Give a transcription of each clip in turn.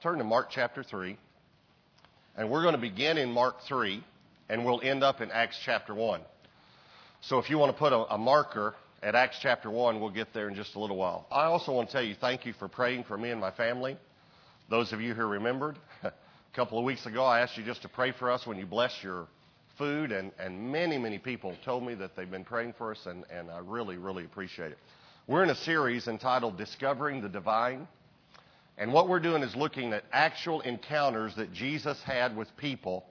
Turn to Mark chapter 3. And we're going to begin in Mark 3, and we'll end up in Acts chapter 1. So if you want to put a, a, marker at Acts chapter 1, we'll get there in just a little while. I also want to tell you thank you for praying for me and my family. Those of you who remembered, a couple of weeks ago, I asked you just to pray for us when you bless your food, and, and many, many people told me that they've been praying for us, and, and I really, really appreciate it. We're in a series entitled Discovering the Divine. And what we're doing is looking at actual encounters that Jesus had with people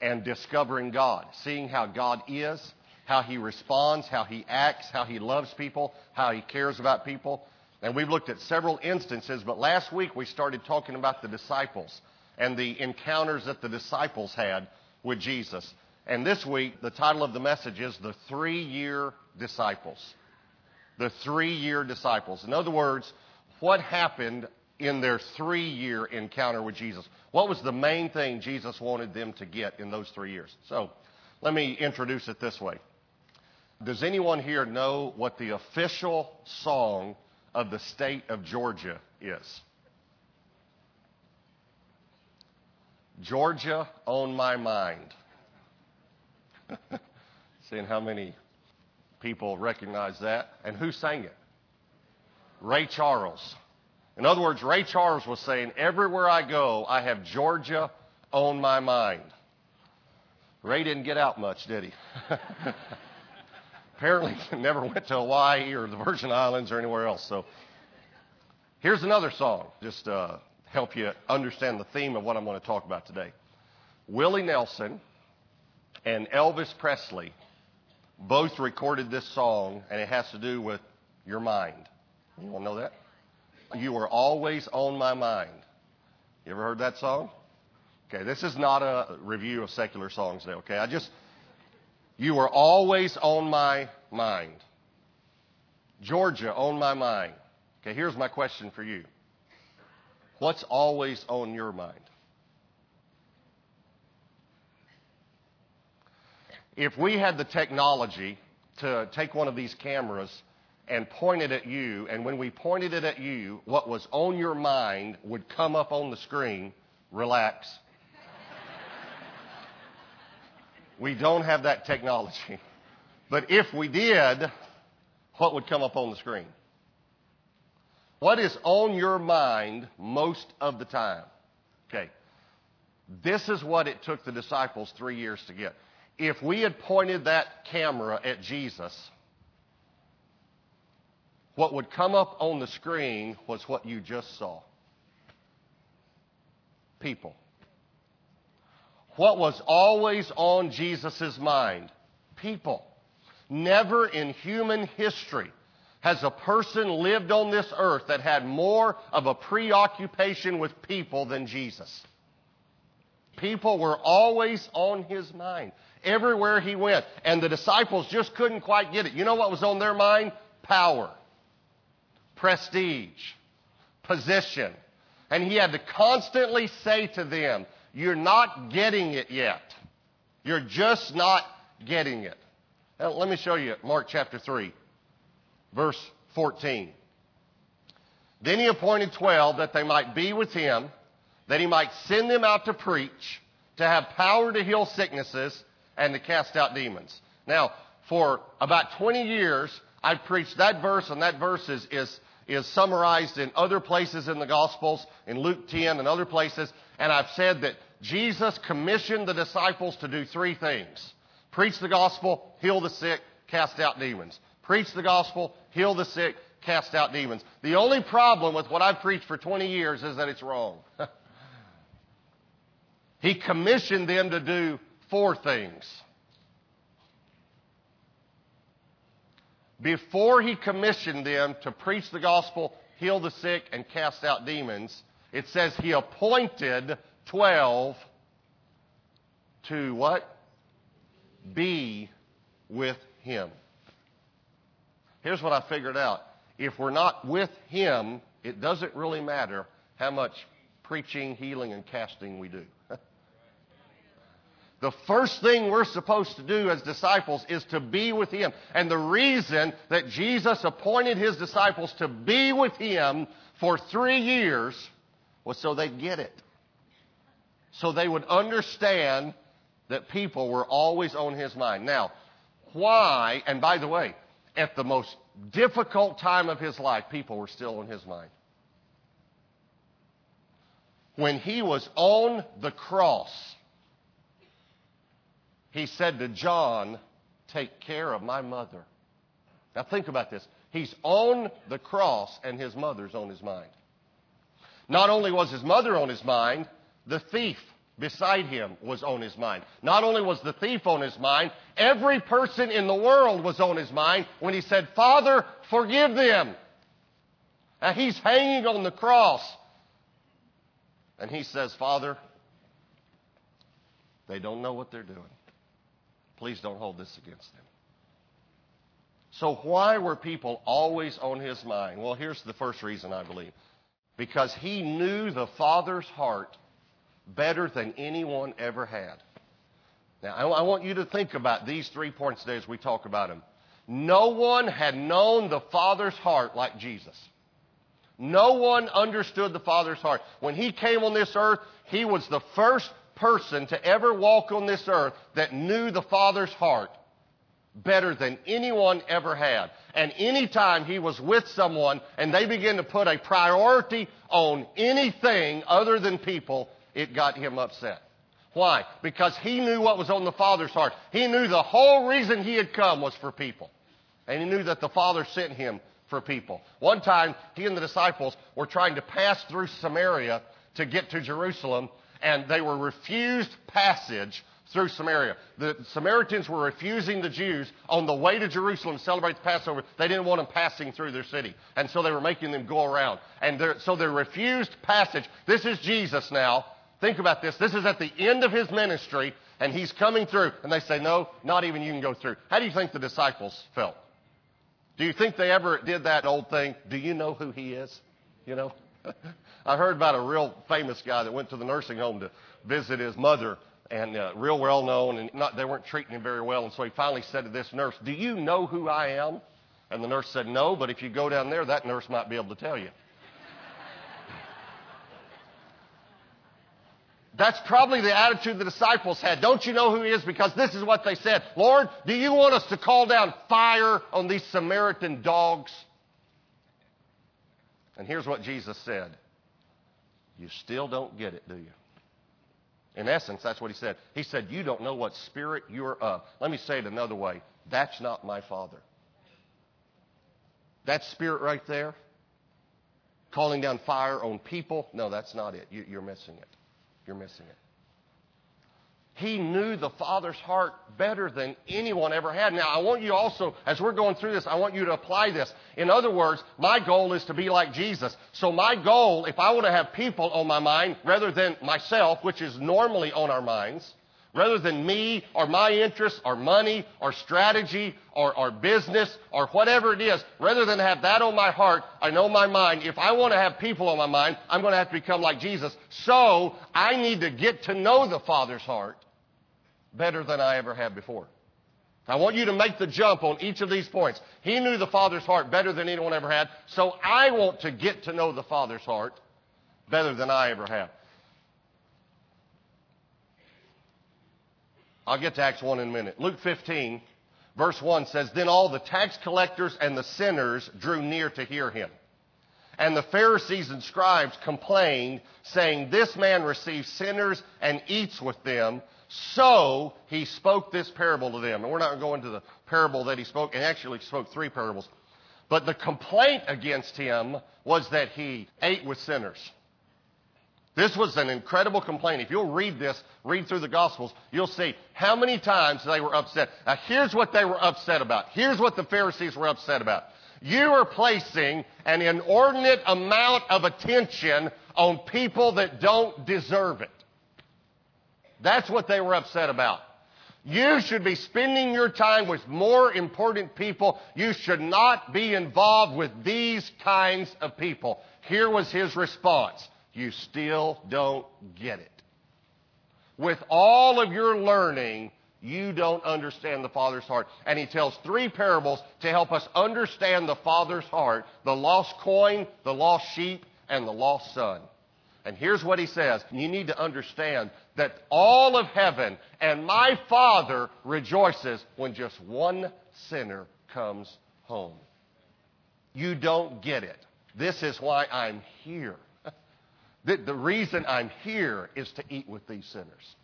and discovering God, seeing how God is, how he responds, how he acts, how he loves people, how he cares about people. And we've looked at several instances, but last week we started talking about the disciples and the encounters that the disciples had with Jesus. And this week, the title of the message is The Three Year Disciples. The Three Year Disciples. In other words, what happened in their three year encounter with Jesus. What was the main thing Jesus wanted them to get in those three years? So let me introduce it this way. Does anyone here know what the official song of the state of Georgia is? Georgia on my mind. Seeing how many people recognize that. And who sang it? Ray Charles. In other words, Ray Charles was saying, Everywhere I go, I have Georgia on my mind. Ray didn't get out much, did he? Apparently, never went to Hawaii or the Virgin Islands or anywhere else. So, here's another song, just to uh, help you understand the theme of what I'm going to talk about today. Willie Nelson and Elvis Presley both recorded this song, and it has to do with your mind. You want to know that? You were always on my mind. You ever heard that song? Okay, this is not a review of secular songs now, okay? I just, you were always on my mind. Georgia on my mind. Okay, here's my question for you. What's always on your mind? If we had the technology to take one of these cameras and pointed at you, and when we pointed it at you, what was on your mind would come up on the screen. Relax. we don't have that technology. But if we did, what would come up on the screen? What is on your mind most of the time? Okay. This is what it took the disciples three years to get. If we had pointed that camera at Jesus, what would come up on the screen was what you just saw people. What was always on Jesus' mind? People. Never in human history has a person lived on this earth that had more of a preoccupation with people than Jesus. People were always on his mind everywhere he went. And the disciples just couldn't quite get it. You know what was on their mind? Power prestige, position. And he had to constantly say to them, You're not getting it yet. You're just not getting it. Now, let me show you Mark chapter 3, verse 14. Then he appointed 12 that they might be with him, that he might send them out to preach, to have power to heal sicknesses, and to cast out demons. Now, for about 20 years, I've preached that verse, and that verse is, is is summarized in other places in the Gospels, in Luke 10 and other places. And I've said that Jesus commissioned the disciples to do three things preach the gospel, heal the sick, cast out demons. Preach the gospel, heal the sick, cast out demons. The only problem with what I've preached for 20 years is that it's wrong. he commissioned them to do four things. Before he commissioned them to preach the gospel, heal the sick, and cast out demons, it says he appointed 12 to what? Be with him. Here's what I figured out. If we're not with him, it doesn't really matter how much preaching, healing, and casting we do. The first thing we're supposed to do as disciples is to be with Him. And the reason that Jesus appointed His disciples to be with Him for three years was so they'd get it. So they would understand that people were always on his mind. Now, why, and by the way, at the most difficult time of his life, people were still on his mind. When he was on the cross, he said to John, Take care of my mother. Now think about this. He's on the cross and his mother's on his mind. Not only was his mother on his mind, the thief beside him was on his mind. Not only was the thief on his mind, every person in the world was on his mind when he said, Father, forgive them. Now he's hanging on the cross. And he says, Father, they don't know what they're doing. Please don't hold this against them. So, why were people always on his mind? Well, here's the first reason I believe because he knew the Father's heart better than anyone ever had. Now, I want you to think about these three points today as we talk about them. No one had known the Father's heart like Jesus. No one understood the Father's heart. When He came on this earth, He was the first person to ever walk on this earth that knew the Father's heart better than anyone ever had. And anytime he was with someone and they began to put a priority on anything other than people, it got him upset. Why? Because he knew what was on the Father's heart. He knew the whole reason he had come was for people. And he knew that the Father sent him for people. One time, he and the disciples were trying to pass through Samaria to get to Jerusalem, and they were refused passage through Samaria. The Samaritans were refusing the Jews on the way to Jerusalem to celebrate the Passover. They didn't want them passing through their city. And so they were making them go around. And so they refused passage. This is Jesus now. Think about this. This is at the end of his ministry, and he's coming through. And they say, No, not even you can go through. How do you think the disciples felt? Do you think they ever did that old thing? Do you know who he is? You know? I heard about a real famous guy that went to the nursing home to visit his mother and uh, real well known, and not, they weren't treating him very well. And so he finally said to this nurse, Do you know who I am? And the nurse said, No, but if you go down there, that nurse might be able to tell you. That's probably the attitude the disciples had. Don't you know who he is? Because this is what they said. Lord, do you want us to call down fire on these Samaritan dogs? And here's what Jesus said You still don't get it, do you? In essence, that's what he said. He said, You don't know what spirit you're of. Let me say it another way. That's not my Father. That spirit right there, calling down fire on people, no, that's not it. You, are missing it. You're missing it. He knew the Father's heart better than anyone ever had. Now, I want you also, as we're going through this, I want you to apply this. In other words, my goal is to be like Jesus. So my goal, if I want to have people on my mind rather than myself, which is normally on our minds, rather than me or my interests or money or strategy or, or business or whatever it is, rather than have that on my heart, I know my mind. If I want to have people on my mind, I'm going to have to become like Jesus. So I need to get to know the Father's heart better than I ever have before. I want you to make the jump on each of these points. He knew the Father's heart better than anyone ever had, so I want to get to know the Father's heart better than I ever have. I'll get to Acts 1 in a minute. Luke 15, verse 1 says, Then all the tax collectors and the sinners drew near to hear him. And the Pharisees and scribes complained, saying, This man receives sinners and eats with them. So he spoke this parable to them. And we're not going to the parable that he spoke, and actually spoke three parables. But the complaint against him was that he ate with sinners. This was an incredible complaint. If you'll read this, read through the Gospels, you'll see how many times they were upset. Now, here's what they were upset about. Here's what the Pharisees were upset about. You are placing an inordinate amount of attention on people that don't deserve it. That's what they were upset about. You should be spending your time with more important people. You should not be involved with these kinds of people. Here was his response. You still don't get it. With all of your learning, you don't understand the Father's heart. And he tells three parables to help us understand the Father's heart the lost coin, the lost sheep, and the lost son. And here's what he says. You need to understand that all of heaven and my Father rejoices when just one sinner comes home. You don't get it. This is why I'm here. The, the reason I'm here is to eat with these sinners.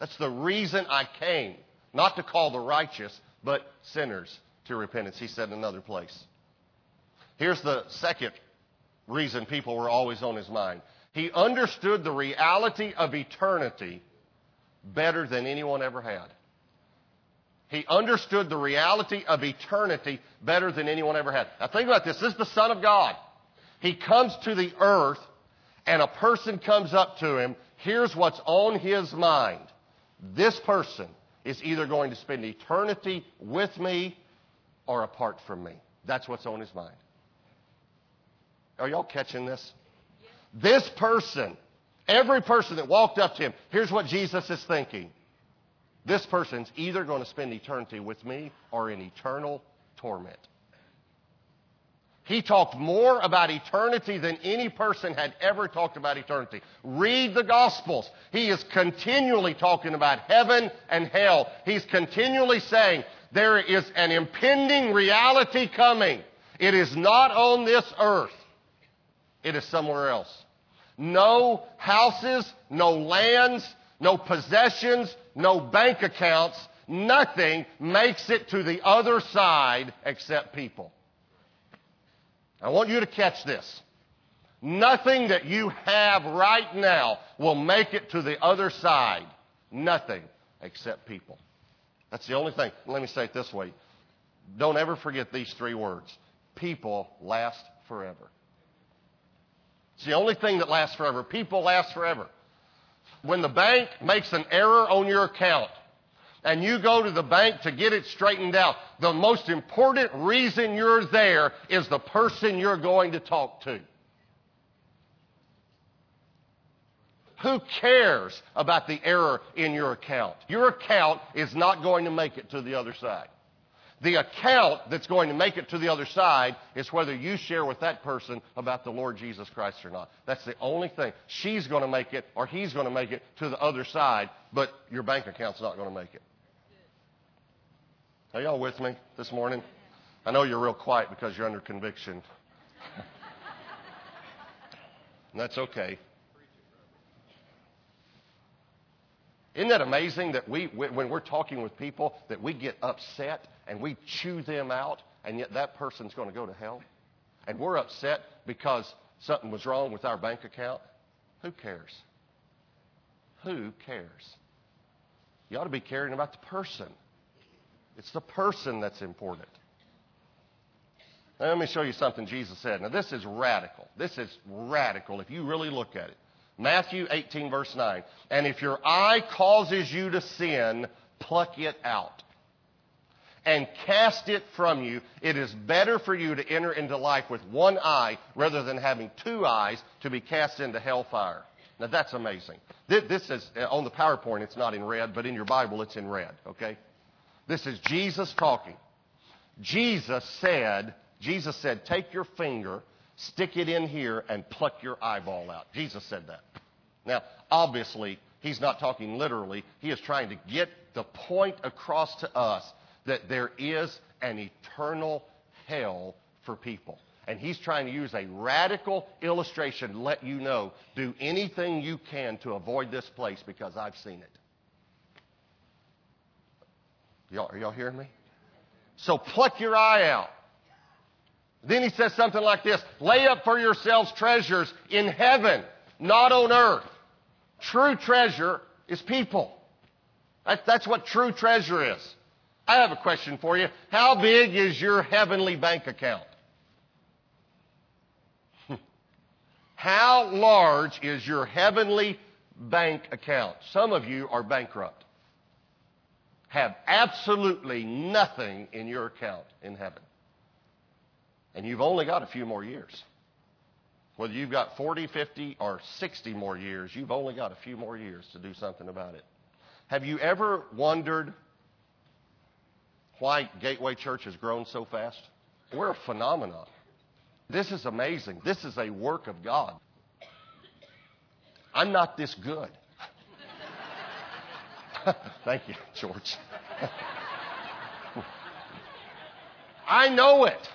That's the reason I came. Not to call the righteous, but sinners to repentance. He said in another place. Here's the second reason people were always on his mind. He understood the reality of eternity better than anyone ever had. He understood the reality of eternity better than anyone ever had. Now think about this. This is the Son of God. He comes to the earth and a person comes up to him. Here's what's on his mind. This person is either going to spend eternity with me or apart from me. That's what's on his mind. Are y'all catching this? This person, every person that walked up to him, here's what Jesus is thinking. This person's either going to spend eternity with me or in eternal torment. He talked more about eternity than any person had ever talked about eternity. Read the Gospels. He is continually talking about heaven and hell. He's continually saying there is an impending reality coming. It is not on this earth. It is somewhere else. No houses, no lands, no possessions, no bank accounts, nothing makes it to the other side except people. I want you to catch this. Nothing that you have right now will make it to the other side. Nothing except people. That's the only thing. Let me say it this way. Don't ever forget these three words. People last forever. It's the only thing that lasts forever. People last forever. When the bank makes an error on your account, and you go to the bank to get it straightened out, the most important reason you're there is the person you're going to talk to. Who cares about the error in your account? Your account is not going to make it to the other side. The account that's going to make it to the other side is whether you share with that person about the Lord Jesus Christ or not. That's the only thing. She's going to make it or he's going to make it to the other side, but your bank account's not going to make it. Are y'all with me this morning? I know you're real quiet because you're under conviction. and that's okay. Isn't that amazing that we, when we're talking with people, that we get upset and we chew them out, and yet that person's going to go to hell? And we're upset because something was wrong with our bank account? Who cares? Who cares? You ought to be caring about the person. It's the person that's important. Now, let me show you something Jesus said. Now, this is radical. This is radical if you really look at it. Matthew 18, verse 9. And if your eye causes you to sin, pluck it out and cast it from you. It is better for you to enter into life with one eye rather than having two eyes to be cast into hellfire. Now that's amazing. This is uh, on the PowerPoint, it's not in red, but in your Bible, it's in red, okay? This is Jesus talking. Jesus said, Jesus said, take your finger, stick it in here, and pluck your eyeball out. Jesus said that. Now, obviously, he's not talking literally. He is trying to get the point across to us that there is an eternal hell for people. And he's trying to use a radical illustration to let you know do anything you can to avoid this place because I've seen it. Y'all, are y'all hearing me? So pluck your eye out. Then he says something like this lay up for yourselves treasures in heaven, not on earth. True treasure is people. that's what true treasure is. I have a question for you. How big is your heavenly bank account? How large is your heavenly bank account? Some of you are bankrupt have absolutely nothing in your account in heaven. And you've only got a few more years. Whether you've got 40, 50, or 60 more years, you've only got a few more years to do something about it. Have you ever wondered why Gateway Church has grown so fast? We're a phenomenon. This is amazing. This is a work of God. I'm not this good. Thank you, George. I know it.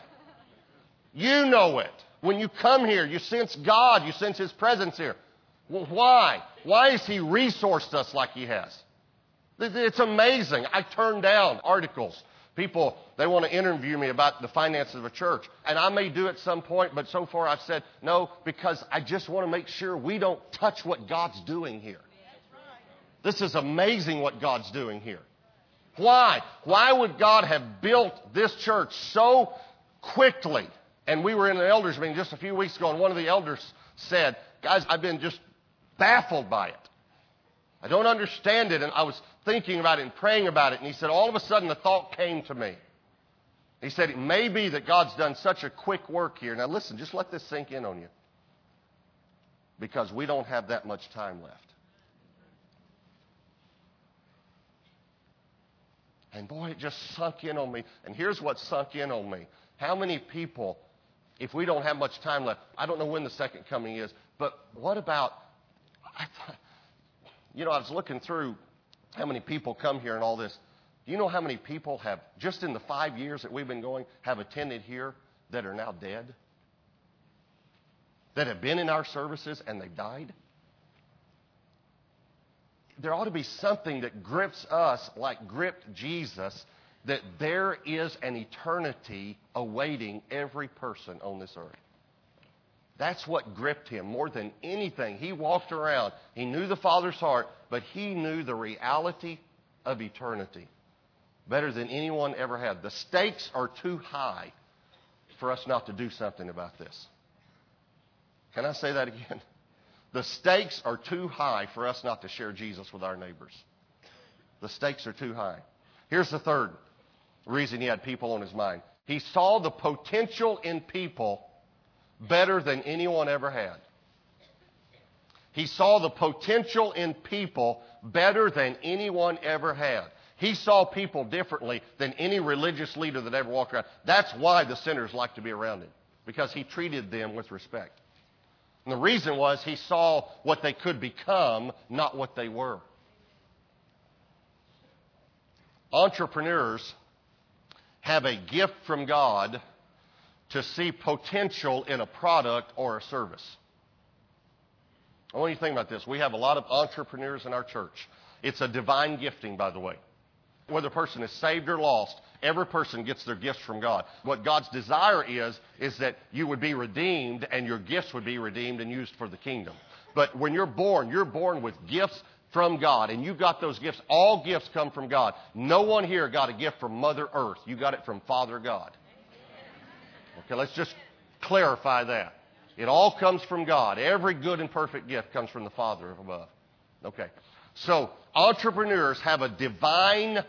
You know it. When you come here, you sense God, you sense His presence here. Well, why? Why has He resourced us like He has? It's amazing. I turn down articles. People, they want to interview me about the finances of a church. And I may do at some point, but so far I've said no because I just want to make sure we don't touch what God's doing here. This is amazing what God's doing here. Why? Why would God have built this church so quickly? And we were in an elders meeting just a few weeks ago, and one of the elders said, Guys, I've been just baffled by it. I don't understand it. And I was thinking about it and praying about it. And he said, All of a sudden, the thought came to me. He said, It may be that God's done such a quick work here. Now, listen, just let this sink in on you. Because we don't have that much time left. And boy, it just sunk in on me. And here's what sunk in on me. How many people, if we don't have much time left, I don't know when the second coming is, but what about, I thought, you know, I was looking through how many people come here and all this. Do you know how many people have, just in the five years that we've been going, have attended here that are now dead? That have been in our services and they died? there ought to be something that grips us like gripped Jesus, that there is an eternity awaiting every person on this earth. That's what gripped him more than anything. He walked around. He knew the Father's heart, but he knew the reality of eternity better than anyone ever had. The stakes are too high for us not to do something about this. Can I say that again? The stakes are too high for us not to share Jesus with our neighbors. The stakes are too high. Here's the third reason he had people on his mind. He saw the potential in people better than anyone ever had. He saw the potential in people better than anyone ever had. He saw people differently than any religious leader that ever walked around. That's why the sinners liked to be around him, because he treated them with respect. And the reason was he saw what they could become, not what they were. Entrepreneurs have a gift from God to see potential in a product or a service. I want you to think about this. We have a lot of entrepreneurs in our church. It's a divine gifting, by the way. Whether a person is saved or lost, Every person gets their gifts from God. What God's desire is, is that you would be redeemed and your gifts would be redeemed and used for the kingdom. But when you're born, you're born with gifts from God, and you got those gifts. All gifts come from God. No one here got a gift from Mother Earth. You got it from Father God. Okay, let's just clarify that. It all comes from God. Every good and perfect gift comes from the Father above. Okay. So, entrepreneurs have a divine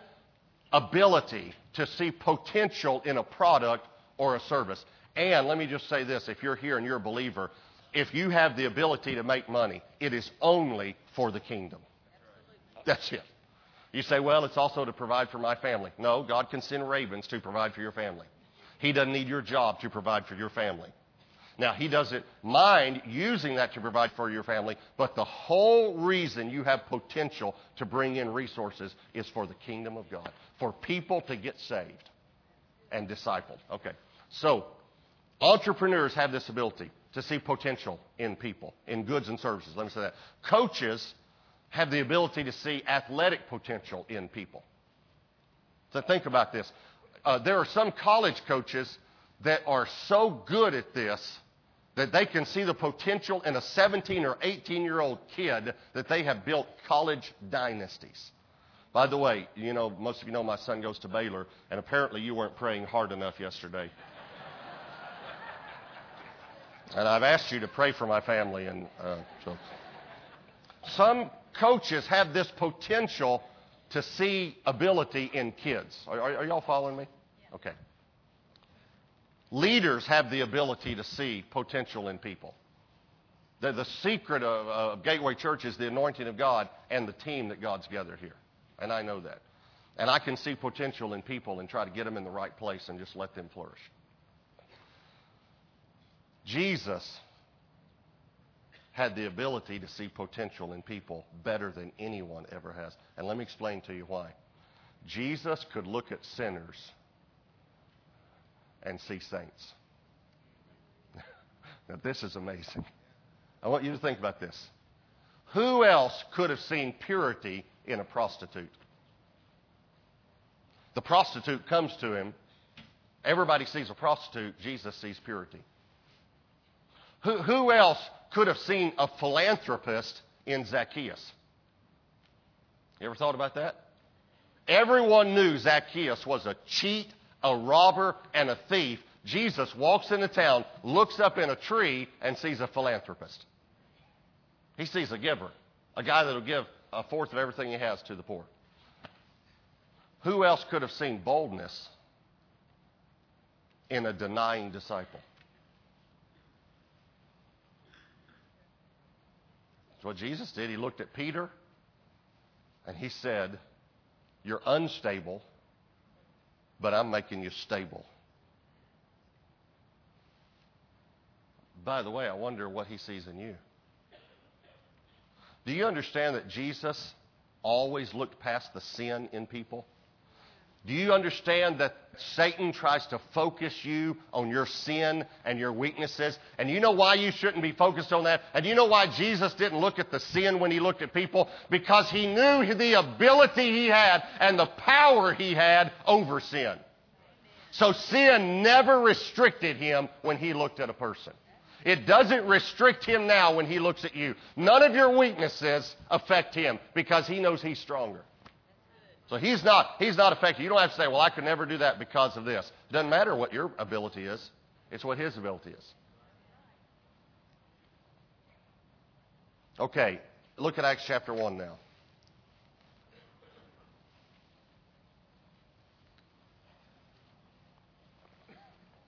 ability to see potential in a product or a service. And let me just say this if you're here and you're a believer, if you have the ability to make money, it is only for the kingdom. That's it. You say, well, it's also to provide for my family. No, God can send ravens to provide for your family. He doesn't need your job to provide for your family. Now, He doesn't mind using that to provide for your family, but the whole reason you have potential to bring in resources is for the kingdom of God, for people to get saved and discipled. Okay. So, entrepreneurs have this ability to see potential in people, in goods and services. Let me say that. Coaches have the ability to see athletic potential in people. So, think about this. Uh, there are some college coaches that are so good at this that they can see the potential in a 17 or 18 year old kid that they have built college dynasties. By the way, you know, most of you know my son goes to Baylor, and apparently you weren't praying hard enough yesterday. and I've asked you to pray for my family, and uh, so some coaches have this potential to see ability in kids. Are, are, are y'all following me? Okay. Leaders have the ability to see potential in people. The, the secret of, of Gateway Church is the anointing of God and the team that God's gathered here. And I know that. And I can see potential in people and try to get them in the right place and just let them flourish. Jesus had the ability to see potential in people better than anyone ever has. And let me explain to you why. Jesus could look at sinners and see saints. now, this is amazing. I want you to think about this. Who else could have seen purity in a prostitute? The prostitute comes to him. Everybody sees a prostitute. Jesus sees purity. Who, who else could have seen a philanthropist in Zacchaeus? You ever thought about that? Everyone knew Zacchaeus was a cheat, a robber, and a thief. Jesus walks into town, looks up in a tree, and sees a philanthropist. He sees a giver, a guy that'll give a fourth of everything he has to the poor. Who else could have seen boldness in a denying disciple? That's what Jesus did. He looked at Peter and he said, You're unstable, but I'm making you stable. By the way, I wonder what he sees in you. Do you understand that Jesus always looked past the sin in people? Do you understand that Satan tries to focus you on your sin and your weaknesses? And you know why you shouldn't be focused on that? And you know why Jesus didn't look at the sin when he looked at people? Because he knew the ability he had and the power he had over sin. So sin never restricted him when he looked at a person. It doesn't restrict him now when he looks at you. None of your weaknesses affect him because he knows he's stronger. So he's not, he's not affected. You don't have to say, well, I could never do that because of this. It doesn't matter what your ability is. It's what his ability is. Okay, look at Acts chapter 1 now.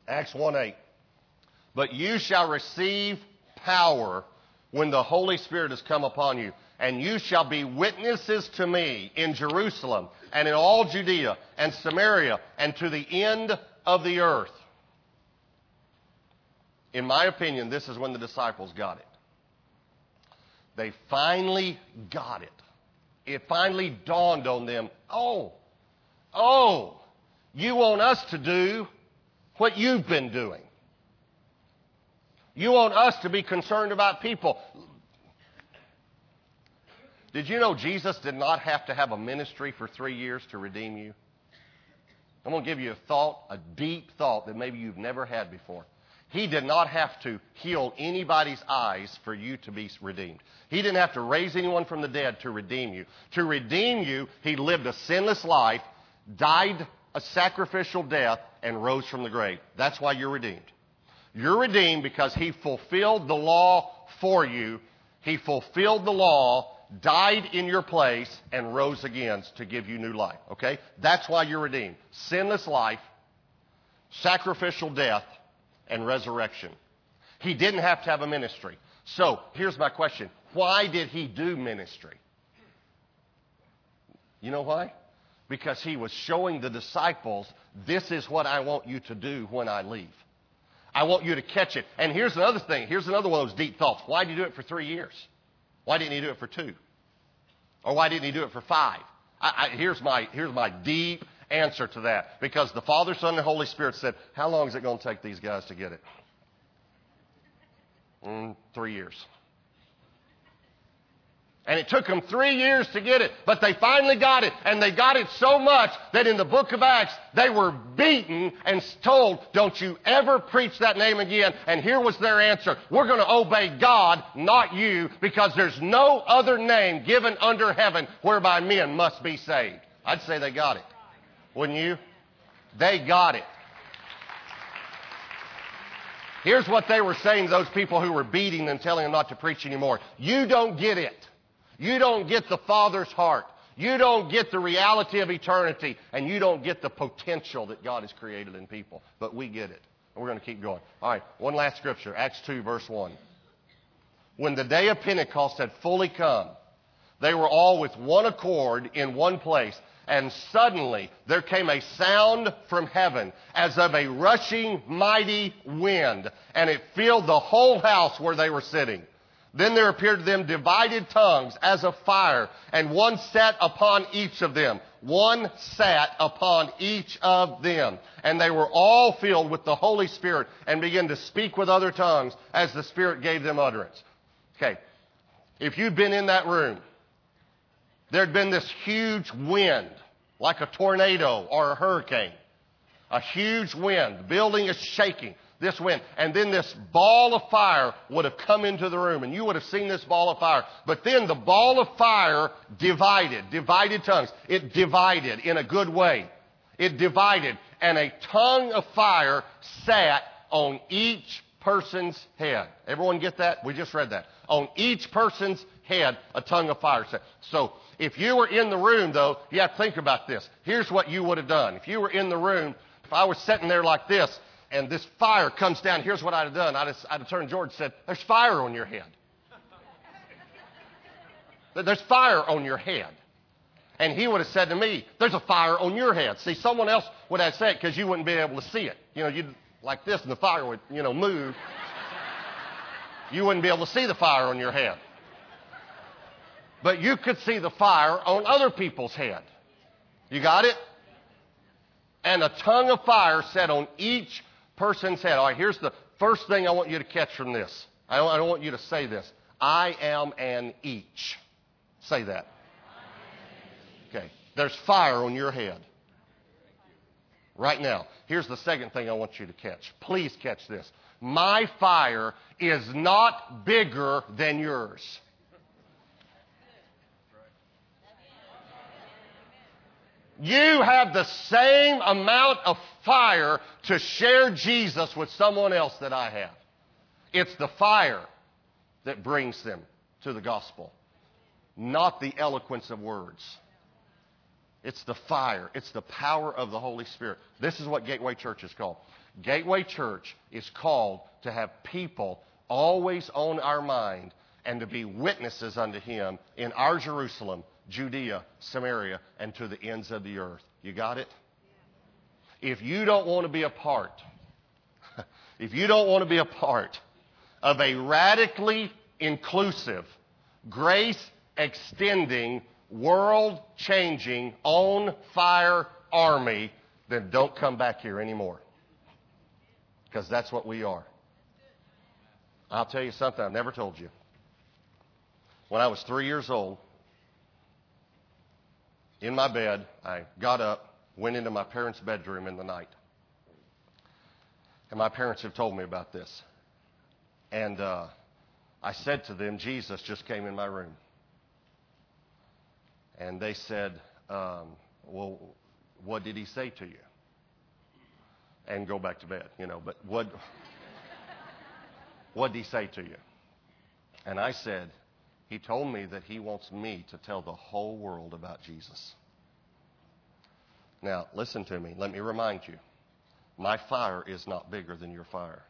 Acts 1 8. But you shall receive power when the Holy Spirit has come upon you. And you shall be witnesses to me in Jerusalem and in all Judea and Samaria and to the end of the earth. In my opinion, this is when the disciples got it. They finally got it. It finally dawned on them oh, oh, you want us to do what you've been doing. You want us to be concerned about people. Did you know Jesus did not have to have a ministry for three years to redeem you? I'm going to give you a thought, a deep thought that maybe you've never had before. He did not have to heal anybody's eyes for you to be redeemed. He didn't have to raise anyone from the dead to redeem you. To redeem you, He lived a sinless life, died a sacrificial death, and rose from the grave. That's why you're redeemed. You're redeemed because He fulfilled the law for you. He fulfilled the law, died in your place, and rose again to give you new life. Okay? That's why you're redeemed. Sinless life, sacrificial death, and resurrection. He didn't have to have a ministry. So, here's my question. Why did he do ministry? You know why? Because he was showing the disciples, this is what I want you to do when I leave. I want you to catch it. And here's another thing. Here's another one of those deep thoughts. Why did he do it for three years? Why didn't he do it for two? Or why didn't he do it for five? I, I, here's, my, here's my deep answer to that. Because the Father, Son, and Holy Spirit said, How long is it going to take these guys to get it? Mm, three years. And it took them three years to get it, but they finally got it. And they got it so much that in the book of Acts, they were beaten and told, don't you ever preach that name again. And here was their answer. We're going to obey God, not you, because there's no other name given under heaven whereby men must be saved. I'd say they got it. Wouldn't you? They got it. Here's what they were saying those people who were beating them, telling them not to preach anymore. You don't get it. You don't get the Father's heart. You don't get the reality of eternity, and you don't get the potential that God has created in people. But we get it. And we're going to keep going. All right, one last scripture Acts 2, verse 1. When the day of Pentecost had fully come, they were all with one accord in one place. And suddenly there came a sound from heaven as of a rushing mighty wind, and it filled the whole house where they were sitting. Then there appeared to them divided tongues as of fire, and one sat upon each of them. One sat upon each of them. And they were all filled with the Holy Spirit and began to speak with other tongues as the Spirit gave them utterance. Okay. If you'd been in that room, there'd been this huge wind, like a tornado or a hurricane. A huge wind. The building is shaking this wind. And then this ball of fire would have come into the room, and you would have seen this ball of fire. But then the ball of fire divided, divided tongues. It divided in a good way. It divided, and a tongue of fire sat on each person's head. Everyone get that? We just read that. On each person's head, a tongue of fire sat. So if you were in the room, though, you have to think about this. Here's what you would have done. If you were in the room, if I was sitting there like this, and this fire comes down, here's what I'd have done. I'd have, I'd have turned George and said, There's fire on your head. There's fire on your head. And he would have said to me, There's a fire on your head. See, someone else would have said it because you wouldn't be able to see it. You know, you'd like this and the fire would, you know, move. You wouldn't be able to see the fire on your head. But you could see the fire on other people's head. You got it? And a tongue of fire set on each person's head. All right, here's the first thing I want you to catch from this. I don't, I don't want you to say this. I am an each. Say that. Okay. There's fire on your head. Right now. Here's the second thing I want you to catch. Please catch this. My fire is not bigger than yours. You have the same amount of fire to share Jesus with someone else that I have. It's the fire that brings them to the gospel, not the eloquence of words. It's the fire. It's the power of the Holy Spirit. This is what Gateway Church is called. Gateway Church is called to have people always on our mind and to be witnesses unto Him in our Jerusalem Judea, Samaria, and to the ends of the earth. You got it? If you don't want to be a part, if you don't want to be a part of a radically inclusive, grace extending, world changing, on fire army, then don't come back here anymore. Because that's what we are. I'll tell you something I've never told you. When I was three years old, in my bed, I got up, went into my parents' bedroom in the night. And my parents have told me about this. And uh, I said to them, Jesus just came in my room. And they said, um, Well, what did he say to you? And go back to bed, you know. But what, what did he say to you? And I said, he told me that he wants me to tell the whole world about Jesus. Now, listen to me. Let me remind you my fire is not bigger than your fire.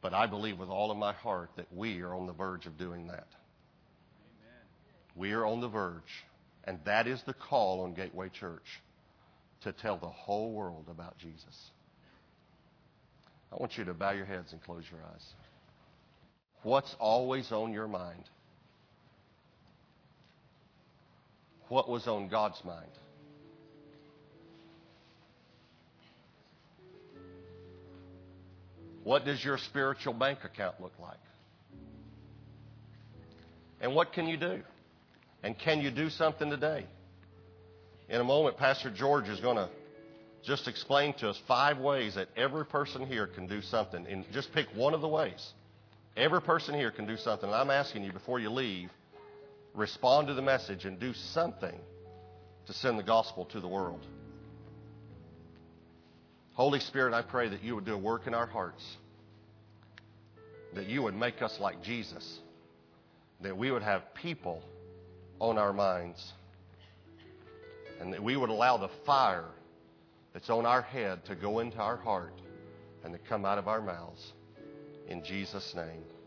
But I believe with all of my heart that we are on the verge of doing that. Amen. We are on the verge. And that is the call on Gateway Church to tell the whole world about Jesus. I want you to bow your heads and close your eyes. What's always on your mind? What was on God's mind? What does your spiritual bank account look like? And what can you do? And can you do something today? In a moment, Pastor George is going to just explain to us five ways that every person here can do something. And just pick one of the ways. Every person here can do something. And I'm asking you before you leave, respond to the message and do something to send the gospel to the world. Holy Spirit, I pray that you would do a work in our hearts, that you would make us like Jesus, that we would have people on our minds, and that we would allow the fire that's on our head to go into our heart and to come out of our mouths. In Jesus' name.